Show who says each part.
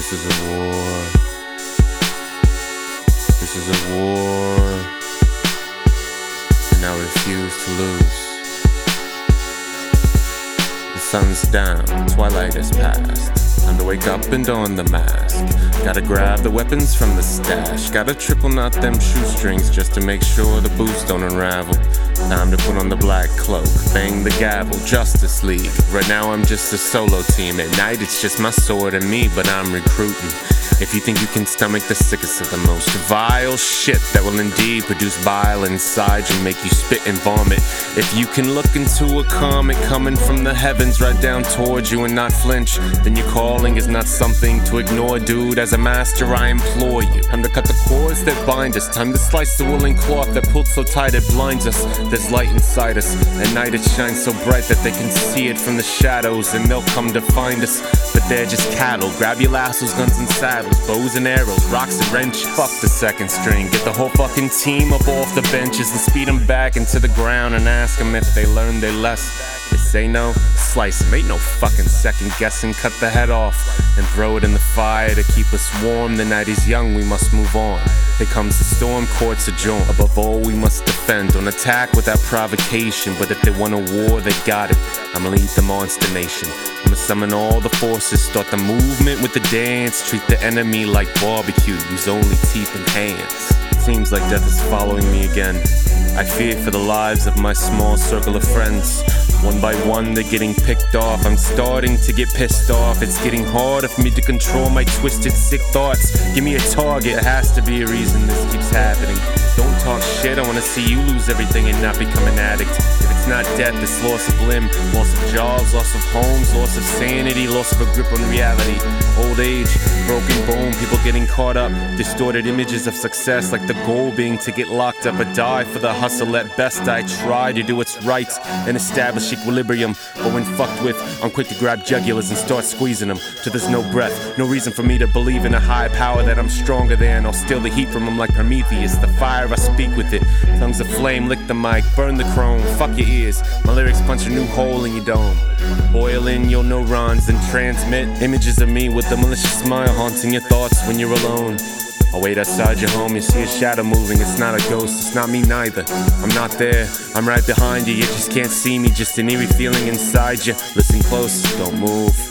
Speaker 1: This is a war. This is a war. And I refuse to lose. The sun's down, twilight has passed. Time to wake up and don the mask. Gotta grab the weapons from the stash. Gotta triple knot them shoestrings just to make sure the boots don't unravel. Time to put on the black cloak, bang the gavel, Justice League. Right now I'm just a solo team. At night it's just my sword and me, but I'm recruiting. If you think you can stomach the sickest of the most vile shit that will indeed produce bile inside you, make you spit and vomit. If you can look into a comet coming from the heavens right down towards you and not flinch, then your calling is not something to ignore, dude. As a master, I implore you. Time to cut the cords that bind us, time to slice the woolen cloth that pulled so tight it blinds us. There's light inside us. At night it shines so bright that they can see it from the shadows and they'll come to find us. But they're just cattle. Grab your lassos, guns and saddles, bows and arrows, rocks and wrench. Fuck the second string. Get the whole fucking team up off the benches and speed them back into the ground and ask them if they learned their lesson. They say no, slice 'em. Ain't no fucking second guessing. Cut the head off and throw it in the fire to keep us warm. The night is young, we must move on. Here comes the storm, courts adjourn. Above all, we must defend. Don't attack without provocation. But if they want a war, they got it. I'ma lead them the monster nation. I'ma summon all the forces. Start the movement with the dance. Treat the enemy like barbecue. Use only teeth and hands. Seems like death is following me again. I fear for the lives of my small circle of friends. One by one, they're getting picked off. I'm starting to get pissed off. It's getting harder for me to control my twisted, sick thoughts. Give me a target, it has to be a reason this keeps happening. Don't talk shit, I wanna see you lose everything and not become an addict. It's not death, it's loss of limb, loss of jobs, loss of homes, loss of sanity, loss of a grip on reality. Old age, broken bone, people getting caught up. Distorted images of success, like the goal being to get locked up or die for the hustle. At best, I try to do what's right and establish equilibrium. But when fucked with, I'm quick to grab jugulars and start squeezing them till there's no breath. No reason for me to believe in a high power that I'm stronger than. I'll steal the heat from them like Prometheus. The fire, I speak with it. Tongues of flame, lick the mic, burn the chrome, fuck your ears. My lyrics punch a new hole in your dome. Boil in your neurons and transmit images of me with a malicious smile haunting your thoughts when you're alone. I'll wait outside your home, you see a shadow moving. It's not a ghost, it's not me neither. I'm not there, I'm right behind you. You just can't see me, just an eerie feeling inside you. Listen close, don't move.